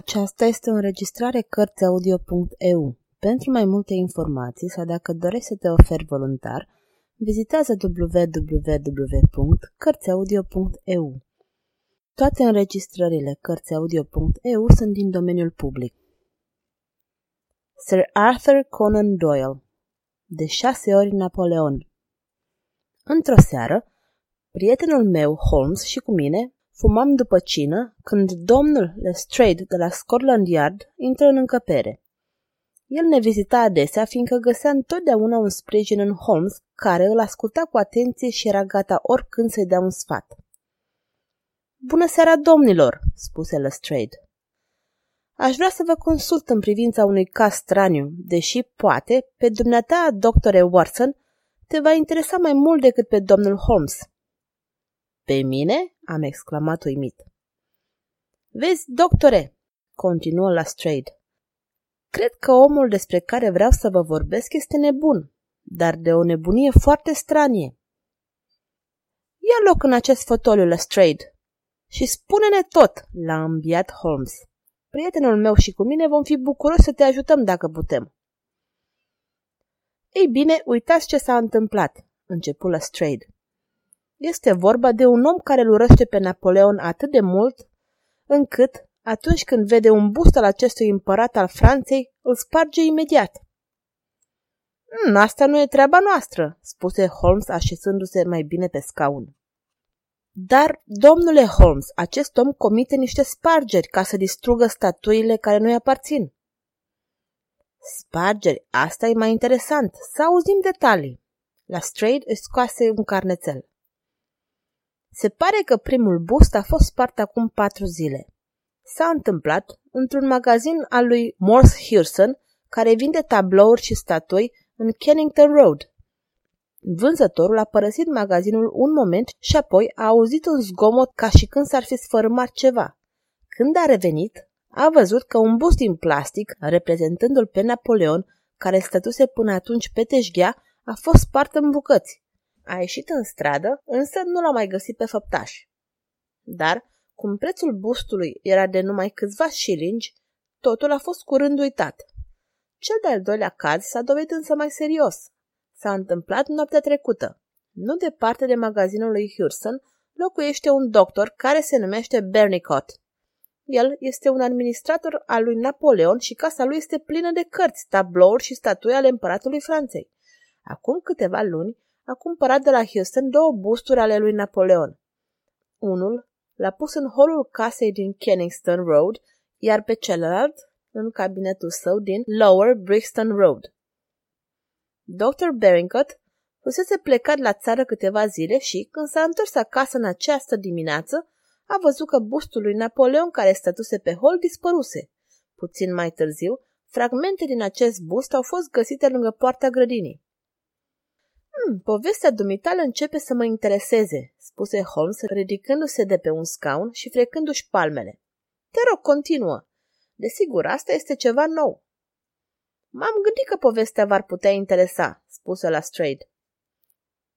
Aceasta este o înregistrare Cărțiaudio.eu. Pentru mai multe informații sau dacă dorești să te oferi voluntar, vizitează www.cărțiaudio.eu. Toate înregistrările Cărțiaudio.eu sunt din domeniul public. Sir Arthur Conan Doyle De șase ori Napoleon Într-o seară, prietenul meu, Holmes, și cu mine Fumam după cină când domnul Lestrade de la Scotland Yard intră în încăpere. El ne vizita adesea, fiindcă găsea întotdeauna un sprijin în Holmes, care îl asculta cu atenție și era gata oricând să-i dea un sfat. Bună seara, domnilor!" spuse Lestrade. Aș vrea să vă consult în privința unui caz straniu, deși, poate, pe dumneata, doctore Watson, te va interesa mai mult decât pe domnul Holmes. Pe mine? Am exclamat uimit. Vezi, doctore, continuă la Strade, cred că omul despre care vreau să vă vorbesc este nebun, dar de o nebunie foarte stranie. Ia loc în acest fotoliu, Lestrade, și spune-ne tot, l-a îmbiat Holmes. Prietenul meu și cu mine vom fi bucuroși să te ajutăm dacă putem. Ei bine, uitați ce s-a întâmplat, începu Lestrade. Este vorba de un om care îl urăște pe Napoleon atât de mult, încât, atunci când vede un bust al acestui împărat al Franței, îl sparge imediat. Mm, asta nu e treaba noastră, spuse Holmes așezându-se mai bine pe scaun. Dar, domnule Holmes, acest om comite niște spargeri ca să distrugă statuile care nu-i aparțin. Spargeri, asta e mai interesant. Să auzim detalii. La Strade îi scoase un carnețel. Se pare că primul bust a fost spart acum patru zile. S-a întâmplat într-un magazin al lui Morse Hewson, care vinde tablouri și statui în Kennington Road. Vânzătorul a părăsit magazinul un moment și apoi a auzit un zgomot ca și când s-ar fi sfărâmat ceva. Când a revenit, a văzut că un bust din plastic, reprezentându-l pe Napoleon, care stătuse până atunci pe teșghea, a fost spart în bucăți. A ieșit în stradă, însă nu l-a mai găsit pe făptaș. Dar, cum prețul bustului era de numai câțiva șilingi, totul a fost curând uitat. Cel de-al doilea caz s-a dovedit însă mai serios. S-a întâmplat noaptea trecută. Nu departe de magazinul lui Hurson locuiește un doctor care se numește Bernicott. El este un administrator al lui Napoleon și casa lui este plină de cărți, tablouri și statui ale împăratului Franței. Acum câteva luni, a cumpărat de la Houston două busturi ale lui Napoleon. Unul l-a pus în holul casei din Kenningston Road, iar pe celălalt în cabinetul său din Lower Brixton Road. Dr. Beringcott fusese plecat la țară câteva zile și, când s-a întors acasă în această dimineață, a văzut că bustul lui Napoleon care stătuse pe hol dispăruse. Puțin mai târziu, fragmente din acest bust au fost găsite lângă poarta grădinii. Hmm, povestea dumitale începe să mă intereseze, spuse Holmes, ridicându-se de pe un scaun și frecându-și palmele. Te rog, continuă. Desigur, asta este ceva nou. M-am gândit că povestea v-ar putea interesa, spuse la Strade.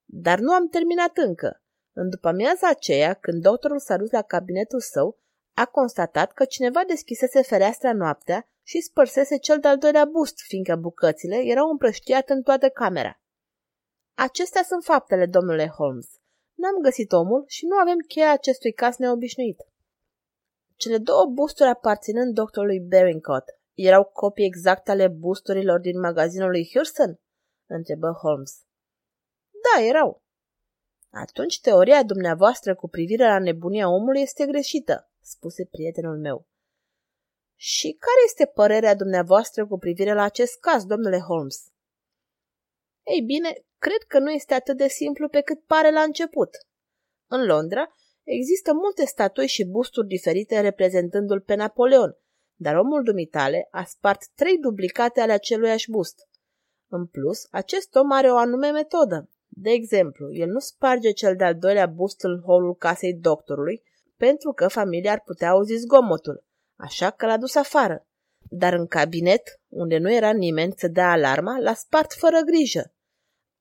Dar nu am terminat încă. În după amiaza aceea, când doctorul s-a dus la cabinetul său, a constatat că cineva deschisese fereastra noaptea și spărsese cel de-al doilea bust, fiindcă bucățile erau împrăștiate în toată camera. Acestea sunt faptele, domnule Holmes. N-am găsit omul și nu avem cheia acestui caz neobișnuit. Cele două busturi aparținând doctorului Beringcott erau copii exacte ale busturilor din magazinul lui Hurston? întrebă Holmes. Da, erau. Atunci teoria dumneavoastră cu privire la nebunia omului este greșită, spuse prietenul meu. Și care este părerea dumneavoastră cu privire la acest caz, domnule Holmes? Ei bine, cred că nu este atât de simplu pe cât pare la început. În Londra există multe statui și busturi diferite reprezentându-l pe Napoleon, dar omul dumitale a spart trei duplicate ale aceluiași bust. În plus, acest om are o anume metodă. De exemplu, el nu sparge cel de-al doilea bust în holul casei doctorului, pentru că familia ar putea auzi zgomotul, așa că l-a dus afară. Dar în cabinet, unde nu era nimeni să dea alarma, l-a spart fără grijă.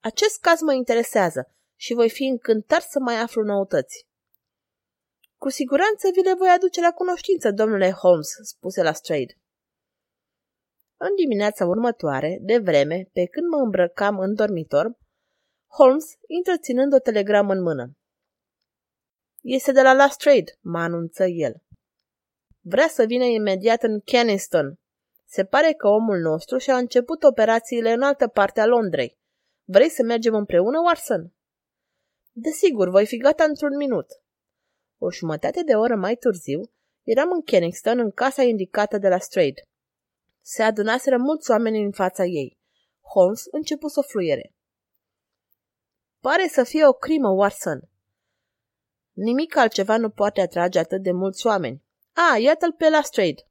Acest caz mă interesează și voi fi încântat să mai aflu noutăți. Cu siguranță vi le voi aduce la cunoștință, domnule Holmes, spuse la Strade. În dimineața următoare, de vreme, pe când mă îmbrăcam în dormitor, Holmes intră ținând o telegramă în mână. Este de la Last Trade, mă anunță el. Vrea să vină imediat în Keniston. Se pare că omul nostru și-a început operațiile în altă parte a Londrei. Vrei să mergem împreună, Watson? Desigur, voi fi gata într-un minut. O jumătate de oră mai târziu, eram în Kenningston, în casa indicată de la Strade. Se adunaseră mulți oameni în fața ei. Holmes început să fluiere. Pare să fie o crimă, Watson. Nimic altceva nu poate atrage atât de mulți oameni. A, iată-l pe la Strade.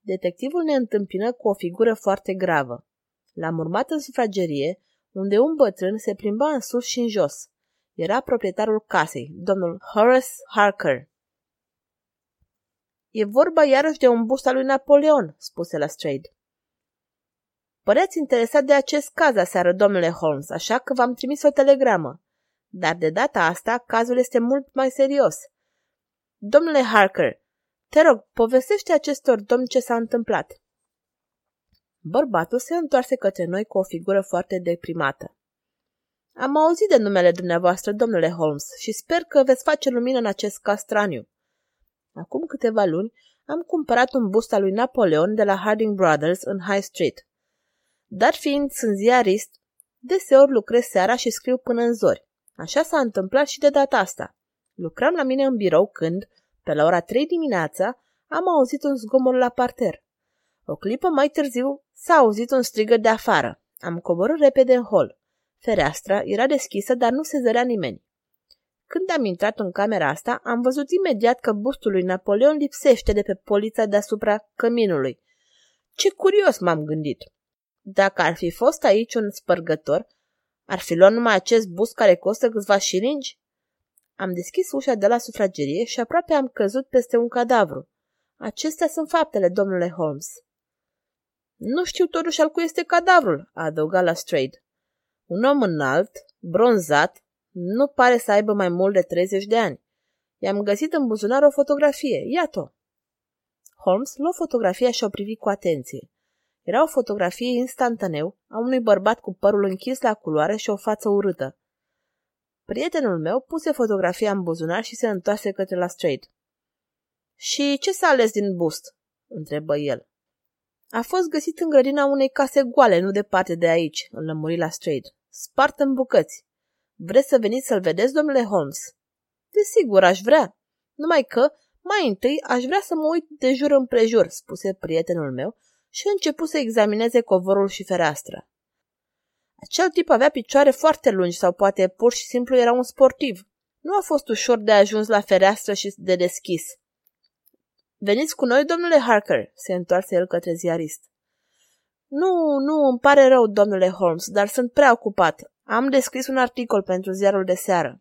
Detectivul ne întâmpină cu o figură foarte gravă. L-am urmat în sufragerie, unde un bătrân se plimba în sus și în jos. Era proprietarul casei, domnul Horace Harker. E vorba iarăși de un bust al lui Napoleon, spuse la Strade. Păreți interesat de acest caz aseară, domnule Holmes, așa că v-am trimis o telegramă. Dar de data asta, cazul este mult mai serios. Domnule Harker, te rog, povestește acestor domni ce s-a întâmplat. Bărbatul se întoarse către noi cu o figură foarte deprimată. Am auzit de numele dumneavoastră, domnule Holmes, și sper că veți face lumină în acest caz straniu. Acum câteva luni am cumpărat un bust al lui Napoleon de la Harding Brothers în High Street. Dar fiind sunt ziarist, deseori lucrez seara și scriu până în zori. Așa s-a întâmplat și de data asta. Lucram la mine în birou când, pe la ora trei dimineața, am auzit un zgomot la parter. O clipă mai târziu s-a auzit un strigăt de afară. Am coborât repede în hol. Fereastra era deschisă, dar nu se zărea nimeni. Când am intrat în camera asta, am văzut imediat că bustul lui Napoleon lipsește de pe polița deasupra căminului. Ce curios m-am gândit! Dacă ar fi fost aici un spărgător, ar fi luat numai acest bust care costă câțiva șiringi? Am deschis ușa de la sufragerie și aproape am căzut peste un cadavru. Acestea sunt faptele, domnule Holmes. Nu știu totuși al cui este cadavrul, a adăugat la Strade. Un om înalt, bronzat, nu pare să aibă mai mult de 30 de ani. I-am găsit în buzunar o fotografie. Iată-o. Holmes luă fotografia și o privi cu atenție. Era o fotografie instantaneu a unui bărbat cu părul închis la culoare și o față urâtă. Prietenul meu puse fotografia în buzunar și se întoarse către la Straight. Și ce s-a ales din bust?" întrebă el. A fost găsit în grădina unei case goale, nu departe de aici, îl lămuri la Straight. Spart în bucăți. Vreți să veniți să-l vedeți, domnule Holmes? Desigur, aș vrea. Numai că, mai întâi, aș vrea să mă uit de jur împrejur, spuse prietenul meu și început să examineze covorul și fereastra. Acel tip avea picioare foarte lungi sau poate pur și simplu era un sportiv. Nu a fost ușor de ajuns la fereastră și de deschis. Veniți cu noi, domnule Harker, se întoarse el către ziarist. Nu, nu, îmi pare rău, domnule Holmes, dar sunt prea ocupat. Am descris un articol pentru ziarul de seară.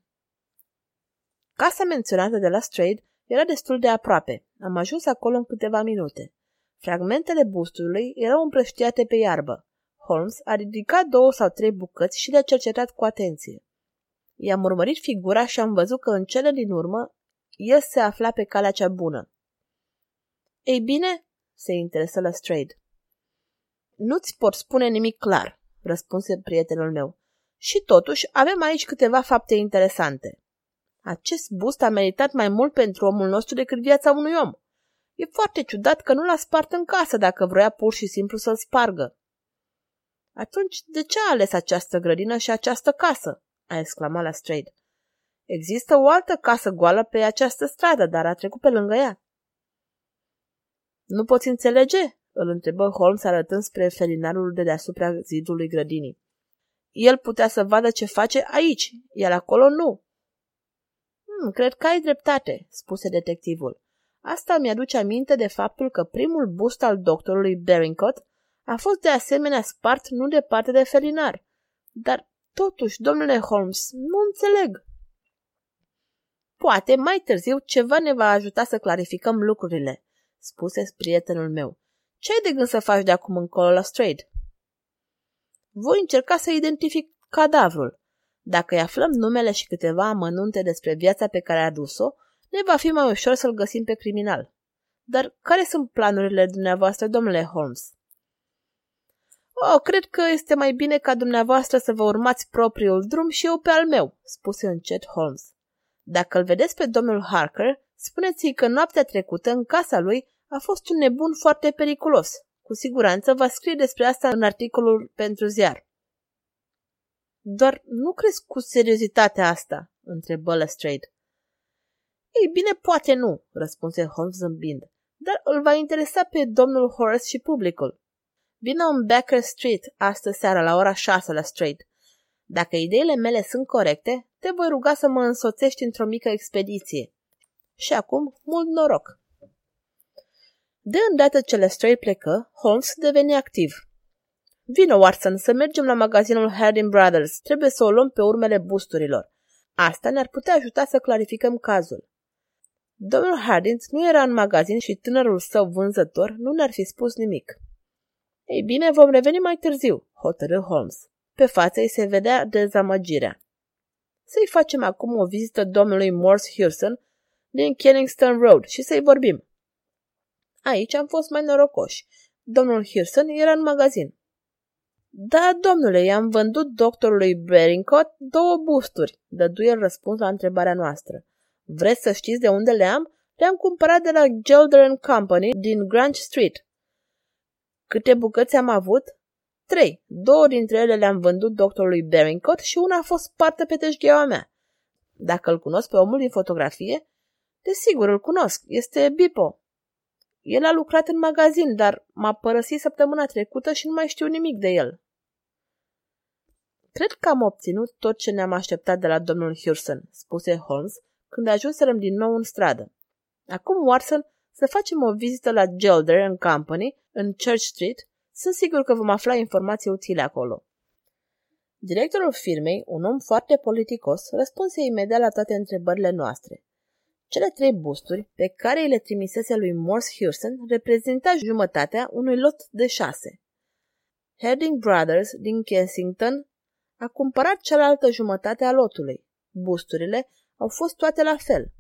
Casa menționată de la Strade era destul de aproape. Am ajuns acolo în câteva minute. Fragmentele bustului erau împrăștiate pe iarbă. Holmes a ridicat două sau trei bucăți și le-a cercetat cu atenție. I-am urmărit figura și am văzut că în cele din urmă el se afla pe calea cea bună. Ei bine, se interesă la Strade. Nu-ți pot spune nimic clar, răspunse prietenul meu. Și totuși avem aici câteva fapte interesante. Acest bust a meritat mai mult pentru omul nostru decât viața unui om. E foarte ciudat că nu l-a spart în casă dacă vroia pur și simplu să-l spargă. Atunci, de ce a ales această grădină și această casă? a exclamat la Strade. Există o altă casă goală pe această stradă, dar a trecut pe lângă ea. Nu poți înțelege? îl întrebă Holmes arătând spre felinarul de deasupra zidului grădinii. El putea să vadă ce face aici, iar acolo nu. Hmm, cred că ai dreptate, spuse detectivul. Asta mi-aduce aminte de faptul că primul bust al doctorului Beringcott a fost de asemenea spart nu departe de felinar. Dar, totuși, domnule Holmes, nu înțeleg. Poate, mai târziu, ceva ne va ajuta să clarificăm lucrurile, spuse prietenul meu. Ce ai de gând să faci de acum încolo la Strade? Voi încerca să identific cadavrul. Dacă îi aflăm numele și câteva amănunte despre viața pe care a dus-o, ne va fi mai ușor să-l găsim pe criminal. Dar care sunt planurile dumneavoastră, domnule Holmes? Oh, cred că este mai bine ca dumneavoastră să vă urmați propriul drum și eu pe al meu, spuse încet Holmes. Dacă îl vedeți pe domnul Harker, spuneți-i că noaptea trecută în casa lui a fost un nebun foarte periculos. Cu siguranță va scrie despre asta în articolul pentru ziar. Doar nu crezi cu seriozitatea asta? întrebă Lestrade. Ei bine, poate nu, răspunse Holmes zâmbind, dar îl va interesa pe domnul Horace și publicul. Vină în Baker Street astă seara la ora 6 la Straight. Dacă ideile mele sunt corecte, te voi ruga să mă însoțești într-o mică expediție. Și acum, mult noroc! De îndată ce Lestrade plecă, Holmes deveni activ. Vino, Watson, să mergem la magazinul Harding Brothers. Trebuie să o luăm pe urmele busturilor. Asta ne-ar putea ajuta să clarificăm cazul. Domnul Harding nu era în magazin și tânărul său vânzător nu ne-ar fi spus nimic. Ei bine, vom reveni mai târziu, hotărâ Holmes. Pe față îi se vedea dezamăgirea. Să-i facem acum o vizită domnului Morse Hewson din Kenningston Road și să-i vorbim. Aici am fost mai norocoși. Domnul Hewson era în magazin. Da, domnule, i-am vândut doctorului Beringcott două busturi, dădu el răspuns la întrebarea noastră. Vreți să știți de unde le am? Le-am cumpărat de la Gelder Company din Grant Street. Câte bucăți am avut? Trei. Două dintre ele le-am vândut doctorului Beringcott și una a fost spartă pe teșgheaua mea. Dacă îl cunosc pe omul din fotografie? Desigur, îl cunosc. Este Bipo. El a lucrat în magazin, dar m-a părăsit săptămâna trecută și nu mai știu nimic de el. Cred că am obținut tot ce ne-am așteptat de la domnul Hurson, spuse Holmes, când ajunserăm din nou în stradă. Acum, Watson, să facem o vizită la Gelder Company, în Church Street, sunt sigur că vom afla informații utile acolo. Directorul firmei, un om foarte politicos, răspunse imediat la toate întrebările noastre. Cele trei busturi, pe care îi le trimisese lui Morse Houston, reprezenta jumătatea unui lot de șase. Harding Brothers din Kensington a cumpărat cealaltă jumătate a lotului. Busturile au fost toate la fel.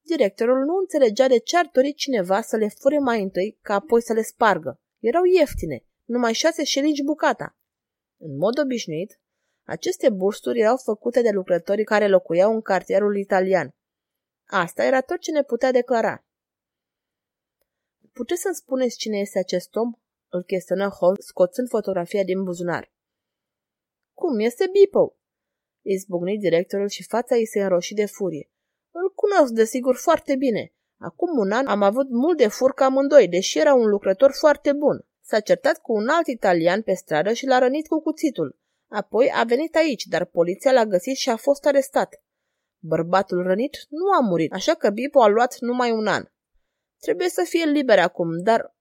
Directorul nu înțelegea de ce ar dori cineva să le fure mai întâi, ca apoi să le spargă. Erau ieftine, numai șase șelici bucata. În mod obișnuit, aceste busturi erau făcute de lucrătorii care locuiau în cartierul italian. Asta era tot ce ne putea declara. Puteți să-mi spuneți cine este acest om? Îl chestionă Holmes, scoțând fotografia din buzunar. Cum este Bipo? Izbucni directorul și fața îi se înroși de furie. Îl cunosc, desigur, foarte bine. Acum un an am avut mult de furcă amândoi, deși era un lucrător foarte bun. S-a certat cu un alt italian pe stradă și l-a rănit cu cuțitul. Apoi a venit aici, dar poliția l-a găsit și a fost arestat. Bărbatul rănit nu a murit, așa că Bipo a luat numai un an. Trebuie să fie liber acum, dar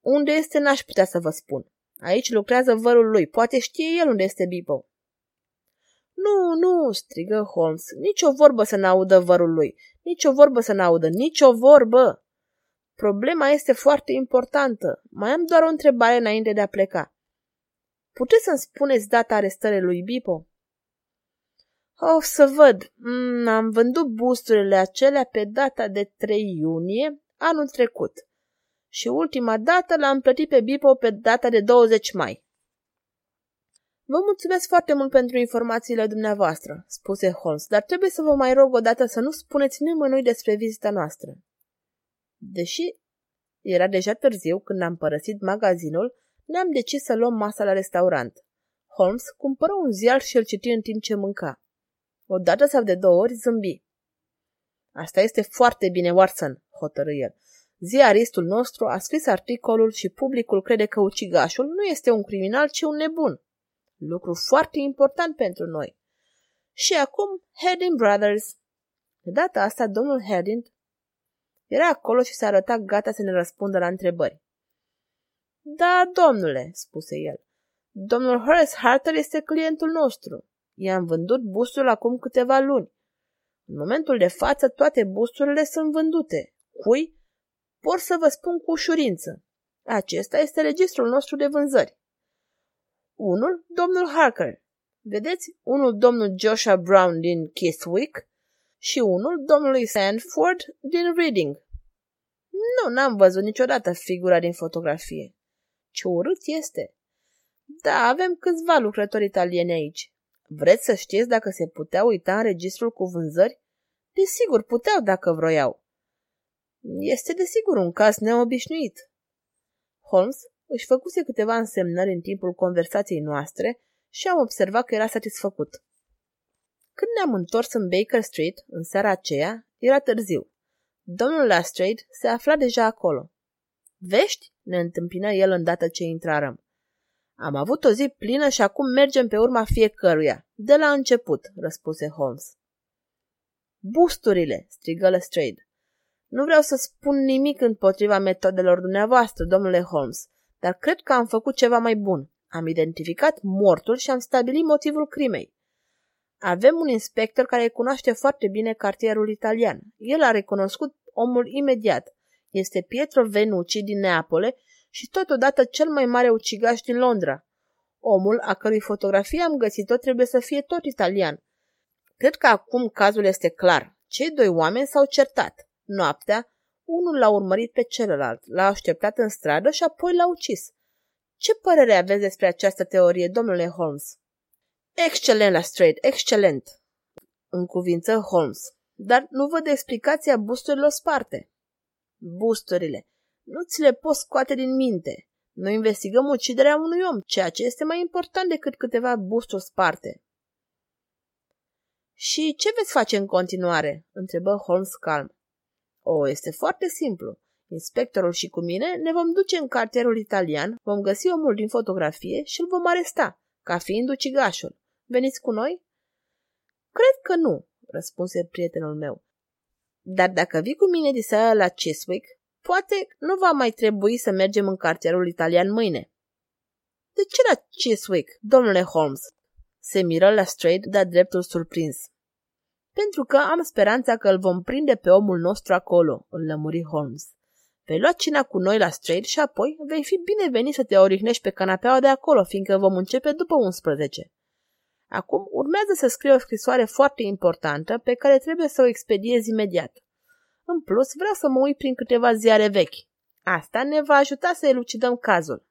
unde este n-aș putea să vă spun. Aici lucrează vărul lui, poate știe el unde este Bipo. Nu, nu, strigă Holmes, nici o vorbă să n-audă vărul lui, nici o vorbă să n-audă, nici o vorbă. Problema este foarte importantă. Mai am doar o întrebare înainte de a pleca. Puteți să-mi spuneți data arestării lui Bipo? Oh, să văd. Mm, am vândut busturile acelea pe data de 3 iunie anul trecut. Și ultima dată l-am plătit pe Bipo pe data de 20 mai. Vă mulțumesc foarte mult pentru informațiile dumneavoastră, spuse Holmes, dar trebuie să vă mai rog o dată să nu spuneți nimănui despre vizita noastră. Deși era deja târziu când am părăsit magazinul, ne-am decis să luăm masa la restaurant. Holmes cumpără un ziar și îl citi în timp ce mânca. O dată sau de două ori zâmbi. Asta este foarte bine, Watson, hotărâ el. Ziaristul nostru a scris articolul și publicul crede că ucigașul nu este un criminal, ci un nebun. Lucru foarte important pentru noi. Și acum, Heading Brothers. De data asta, domnul Heading era acolo și s-a arătat gata să ne răspundă la întrebări. Da, domnule, spuse el. Domnul Horace Harter este clientul nostru. I-am vândut bustul acum câteva luni. În momentul de față, toate busturile sunt vândute. Cui? Pot să vă spun cu ușurință. Acesta este registrul nostru de vânzări. Unul, domnul Harker. Vedeți? Unul, domnul Joshua Brown din Keswick și unul domnului Sandford din Reading. Nu, n-am văzut niciodată figura din fotografie. Ce urât este! Da, avem câțiva lucrători italieni aici. Vreți să știți dacă se putea uita în registrul cu vânzări? Desigur, puteau dacă vroiau. Este desigur un caz neobișnuit. Holmes își făcuse câteva însemnări în timpul conversației noastre și am observat că era satisfăcut. Când ne-am întors în Baker Street, în seara aceea, era târziu. Domnul Lestrade se afla deja acolo. Vești? ne întâmpină el îndată ce intrarăm. Am avut o zi plină și acum mergem pe urma fiecăruia. De la început, răspuse Holmes. Busturile, strigă Lestrade. Nu vreau să spun nimic împotriva metodelor dumneavoastră, domnule Holmes, dar cred că am făcut ceva mai bun. Am identificat mortul și am stabilit motivul crimei. Avem un inspector care cunoaște foarte bine cartierul italian. El a recunoscut omul imediat. Este Pietro Venucci din Neapole și totodată cel mai mare ucigaș din Londra. Omul, a cărui fotografie am găsit-o, trebuie să fie tot italian. Cred că acum cazul este clar. Cei doi oameni s-au certat. Noaptea, unul l-a urmărit pe celălalt, l-a așteptat în stradă și apoi l-a ucis. Ce părere aveți despre această teorie, domnule Holmes? Excelent la straight, excelent, în cuvință Holmes, dar nu văd explicația busturilor sparte. Busturile. Nu ți le poți scoate din minte. Noi investigăm uciderea unui om, ceea ce este mai important decât câteva busturi sparte. Și ce veți face în continuare? întrebă Holmes calm. O, este foarte simplu. Inspectorul și cu mine ne vom duce în cartierul italian, vom găsi omul din fotografie și îl vom aresta, ca fiind ucigașul. Veniți cu noi? Cred că nu, răspunse prietenul meu. Dar dacă vii cu mine diseară la Chiswick, poate nu va mai trebui să mergem în cartierul italian mâine. De ce la Chiswick, domnule Holmes? Se miră la Straight, dar dreptul surprins. Pentru că am speranța că îl vom prinde pe omul nostru acolo, îl lămuri Holmes. Vei lua cina cu noi la Straight și apoi vei fi binevenit să te orihnești pe canapeaua de acolo, fiindcă vom începe după 11. Acum urmează să scriu o scrisoare foarte importantă pe care trebuie să o expediez imediat. În plus, vreau să mă uit prin câteva ziare vechi. Asta ne va ajuta să elucidăm cazul.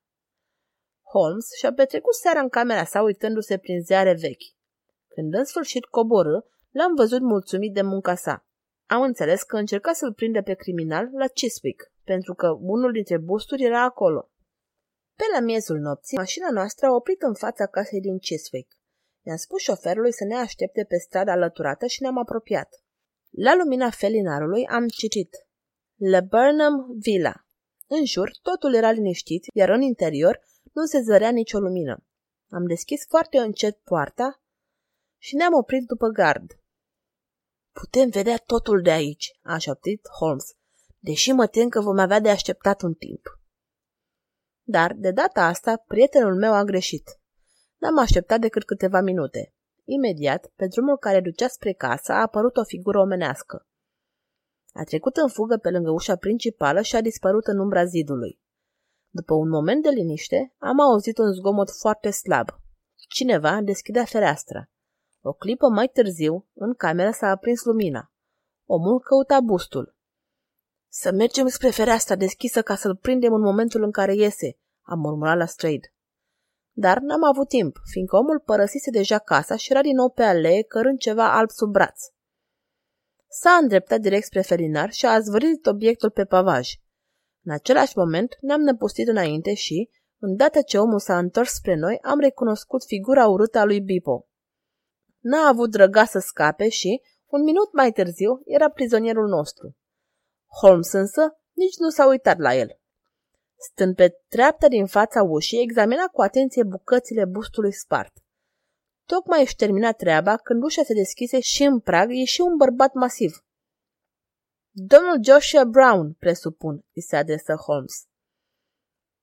Holmes și-a petrecut seara în camera sa uitându-se prin ziare vechi. Când în sfârșit coborâ, l-am văzut mulțumit de munca sa. Am înțeles că încerca să-l prinde pe criminal la Chiswick, pentru că unul dintre busturi era acolo. Pe la miezul nopții, mașina noastră a oprit în fața casei din Chiswick. I-am spus șoferului să ne aștepte pe strada alăturată și ne-am apropiat. La lumina felinarului am citit Le Burnham Villa. În jur totul era liniștit, iar în interior nu se zărea nicio lumină. Am deschis foarte încet poarta și ne-am oprit după gard. Putem vedea totul de aici, a șoptit Holmes, deși mă tem că vom avea de așteptat un timp. Dar, de data asta, prietenul meu a greșit. N-am așteptat decât câteva minute. Imediat, pe drumul care ducea spre casă, a apărut o figură omenească. A trecut în fugă pe lângă ușa principală și a dispărut în umbra zidului. După un moment de liniște, am auzit un zgomot foarte slab. Cineva deschidea fereastra. O clipă mai târziu, în cameră s-a aprins lumina. Omul căuta bustul. Să mergem spre fereastra deschisă ca să-l prindem în momentul în care iese, a murmurat la Strade. Dar n-am avut timp, fiindcă omul părăsise deja casa și era din nou pe alee, cărând ceva alb sub braț. S-a îndreptat direct spre felinar și a zvârlit obiectul pe pavaj. În același moment ne-am năpustit înainte și, îndată ce omul s-a întors spre noi, am recunoscut figura urâtă a lui Bipo. N-a avut drăga să scape și, un minut mai târziu, era prizonierul nostru. Holmes însă nici nu s-a uitat la el. Stând pe treapta din fața ușii, examina cu atenție bucățile bustului spart. Tocmai își termina treaba când ușa se deschise și în prag ieși un bărbat masiv. Domnul Joshua Brown, presupun, îi se adresă Holmes.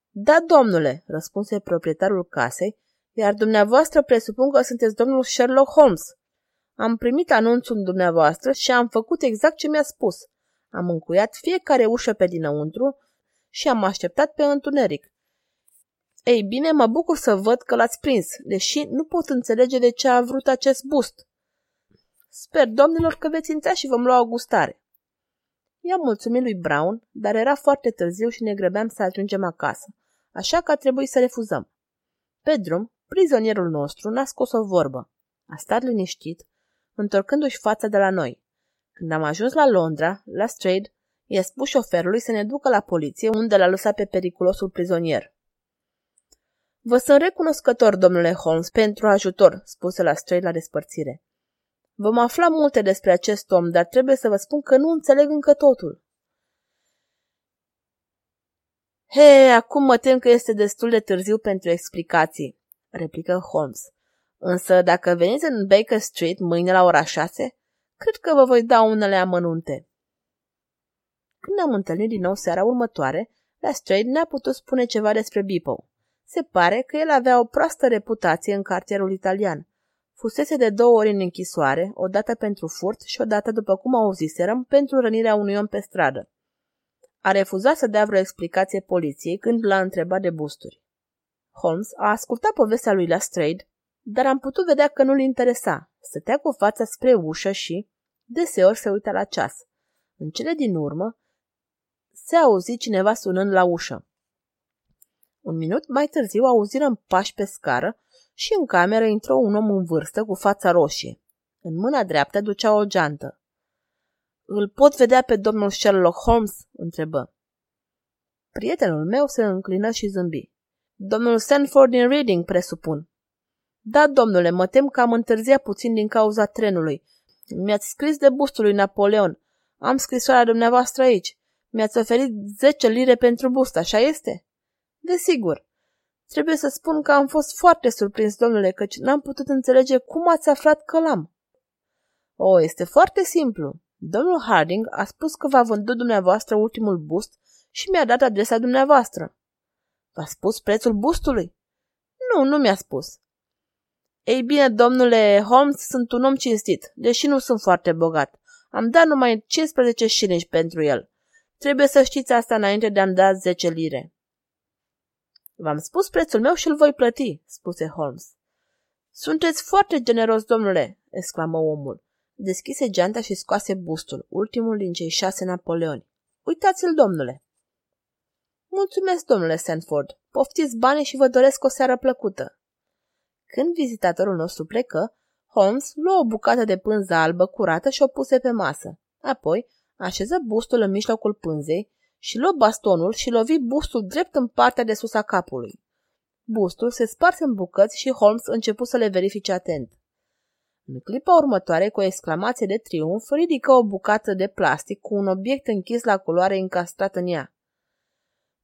Da, domnule, răspunse proprietarul casei, iar dumneavoastră presupun că sunteți domnul Sherlock Holmes. Am primit anunțul dumneavoastră și am făcut exact ce mi-a spus. Am încuiat fiecare ușă pe dinăuntru și am așteptat pe întuneric. Ei bine, mă bucur să văd că l-ați prins, deși nu pot înțelege de ce a vrut acest bust. Sper, domnilor, că veți intra și vom lua o gustare. I-am mulțumit lui Brown, dar era foarte târziu și ne grăbeam să ajungem acasă, așa că a trebuit să refuzăm. Pe drum, prizonierul nostru n-a scos o vorbă. A stat liniștit, întorcându-și fața de la noi. Când am ajuns la Londra, la Strade, i-a spus șoferului să ne ducă la poliție, unde l-a lăsat pe periculosul prizonier. Vă sunt recunoscător, domnule Holmes, pentru ajutor, spuse la Strade la despărțire. Vom afla multe despre acest om, dar trebuie să vă spun că nu înțeleg încă totul. He, acum mă tem că este destul de târziu pentru explicații, replică Holmes. Însă, dacă veniți în Baker Street mâine la ora șase, cred că vă voi da unele amănunte. Când ne-am întâlnit din nou seara următoare, la Strade ne-a putut spune ceva despre Bipo. Se pare că el avea o proastă reputație în cartierul italian. Fusese de două ori în închisoare, o dată pentru furt și o dată, după cum auziserăm, pentru rănirea unui om pe stradă. A refuzat să dea vreo explicație poliției când l-a întrebat de busturi. Holmes a ascultat povestea lui la Strade, dar am putut vedea că nu-l interesa. Stătea cu fața spre ușă și, deseori, se uita la ceas. În cele din urmă, se auzi cineva sunând la ușă. Un minut mai târziu auzirăm pași pe scară și în cameră intră un om în vârstă cu fața roșie. În mâna dreaptă ducea o geantă. Îl pot vedea pe domnul Sherlock Holmes?" întrebă. Prietenul meu se înclină și zâmbi. Domnul Sanford din Reading, presupun. Da, domnule, mă tem că am întârziat puțin din cauza trenului. Mi-ați scris de bustul lui Napoleon. Am scrisoarea dumneavoastră aici. Mi-ați oferit 10 lire pentru bust, așa este? Desigur. Trebuie să spun că am fost foarte surprins, domnule, căci n-am putut înțelege cum ați aflat că l-am. O, este foarte simplu. Domnul Harding a spus că v-a vândut dumneavoastră ultimul bust și mi-a dat adresa dumneavoastră. V-a spus prețul bustului? Nu, nu mi-a spus. Ei bine, domnule Holmes, sunt un om cinstit, deși nu sunt foarte bogat. Am dat numai 15 șilingi pentru el. Trebuie să știți asta înainte de a-mi da 10 lire. V-am spus prețul meu și îl voi plăti, spuse Holmes. Sunteți foarte generos, domnule, exclamă omul. Deschise geanta și scoase bustul, ultimul din cei șase Napoleoni. Uitați-l, domnule. Mulțumesc, domnule Sanford. Poftiți bani și vă doresc o seară plăcută. Când vizitatorul nostru plecă, Holmes luă o bucată de pânză albă curată și o puse pe masă. Apoi așeză bustul în mijlocul pânzei și luă bastonul și lovi bustul drept în partea de sus a capului. Bustul se sparse în bucăți și Holmes începu să le verifice atent. În clipa următoare, cu o exclamație de triumf, ridică o bucată de plastic cu un obiect închis la culoare încastrat în ea.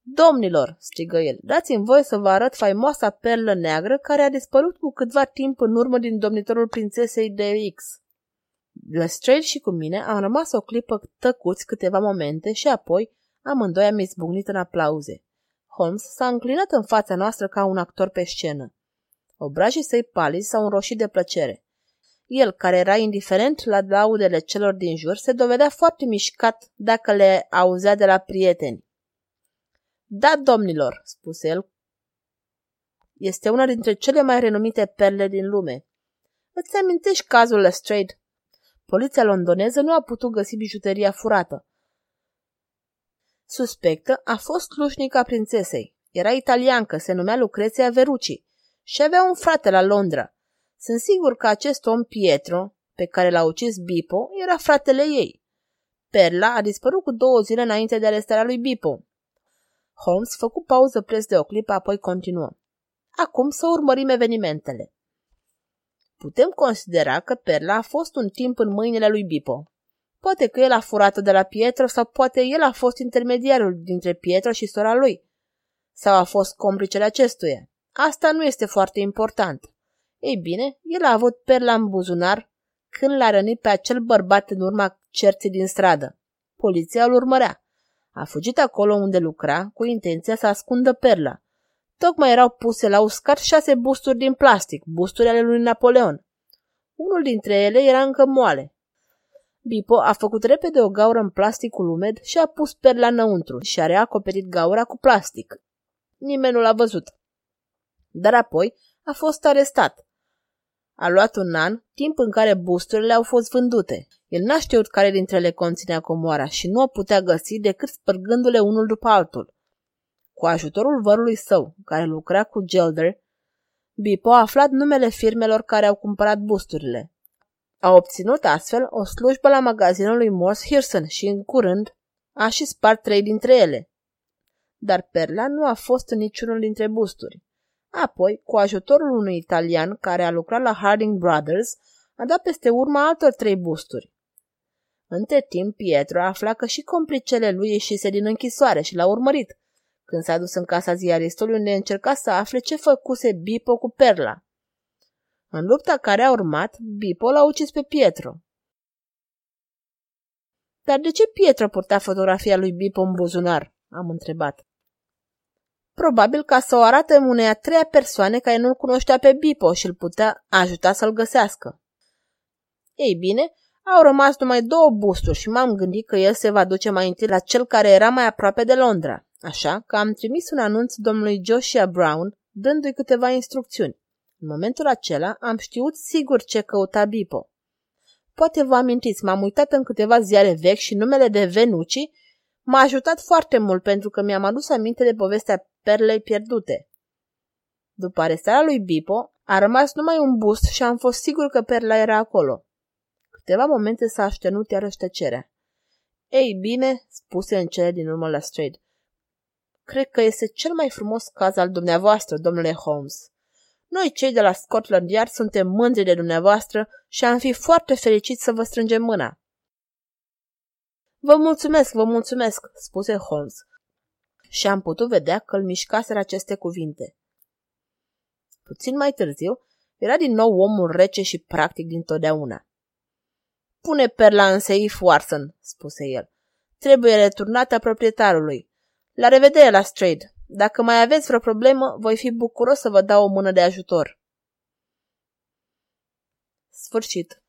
Domnilor, strigă el, dați-mi voie să vă arăt faimoasa perlă neagră care a dispărut cu câtva timp în urmă din domnitorul prințesei de X. Lestrade și cu mine am rămas o clipă tăcuți câteva momente și apoi amândoi am izbucnit în aplauze. Holmes s-a înclinat în fața noastră ca un actor pe scenă. Obrajii săi palizi s-au înroșit de plăcere. El, care era indiferent la laudele celor din jur, se dovedea foarte mișcat dacă le auzea de la prieteni. Da, domnilor, spuse el, este una dintre cele mai renumite perle din lume. Îți amintești cazul Lestrade? Poliția londoneză nu a putut găsi bijuteria furată. Suspectă a fost slușnica prințesei. Era italiancă, se numea Lucreția Verucci și avea un frate la Londra. Sunt sigur că acest om Pietro, pe care l-a ucis Bipo, era fratele ei. Perla a dispărut cu două zile înainte de arestarea lui Bipo. Holmes făcu pauză preț de o clipă, apoi continuă. Acum să urmărim evenimentele. Putem considera că Perla a fost un timp în mâinile lui Bipo. Poate că el a furat-o de la Pietro sau poate el a fost intermediarul dintre Pietro și sora lui. Sau a fost complicele acestuia. Asta nu este foarte important. Ei bine, el a avut perla în buzunar când l-a rănit pe acel bărbat în urma cerții din stradă. Poliția îl urmărea. A fugit acolo unde lucra cu intenția să ascundă perla. Tocmai erau puse la uscat șase busturi din plastic, busturi ale lui Napoleon. Unul dintre ele era încă moale. Bipo a făcut repede o gaură în plasticul umed și a pus perla înăuntru și a reacoperit gaura cu plastic. Nimeni nu l-a văzut. Dar apoi a fost arestat. A luat un an, timp în care busturile au fost vândute. El n-a știut care dintre ele conținea comoara și nu o putea găsi decât spărgându-le unul după altul. Cu ajutorul vărului său, care lucra cu Gelder, Bipo a aflat numele firmelor care au cumpărat busturile. A obținut astfel o slujbă la magazinul lui Morse Hirson și, în curând, a și spart trei dintre ele. Dar perla nu a fost în niciunul dintre busturi. Apoi, cu ajutorul unui italian care a lucrat la Harding Brothers, a dat peste urma altor trei busturi. Între timp, Pietro a aflat că și complicele lui ieșise din închisoare și l-a urmărit. Când s-a dus în casa ziaristului, unde încerca să afle ce făcuse Bipo cu Perla. În lupta care a urmat, Bipo l-a ucis pe Pietro. Dar de ce Pietro purta fotografia lui Bipo în buzunar? Am întrebat. Probabil ca să o arate unei a treia persoane care nu-l cunoștea pe Bipo și îl putea ajuta să-l găsească. Ei bine, au rămas numai două busturi și m-am gândit că el se va duce mai întâi la cel care era mai aproape de Londra, așa că am trimis un anunț domnului Joshua Brown, dându-i câteva instrucțiuni. În momentul acela am știut sigur ce căuta Bipo. Poate vă amintiți, m-am uitat în câteva ziare vechi și numele de Venuci m-a ajutat foarte mult pentru că mi-am adus aminte de povestea perlei pierdute. După arestarea lui Bipo, a rămas numai un bust și am fost sigur că perla era acolo. Câteva momente s-a aștenut iarăși tăcerea. Ei bine, spuse în cele din urmă la Strade, cred că este cel mai frumos caz al dumneavoastră, domnule Holmes. Noi, cei de la Scotland Yard, suntem mândri de dumneavoastră și am fi foarte fericiți să vă strângem mâna. Vă mulțumesc, vă mulțumesc, spuse Holmes. Și am putut vedea că îl mișcaseră aceste cuvinte. Puțin mai târziu, era din nou omul rece și practic din totdeauna. Pune perla în seif, Watson, spuse el. Trebuie returnată proprietarului. La revedere la Strade. Dacă mai aveți vreo problemă, voi fi bucuros să vă dau o mână de ajutor. Sfârșit.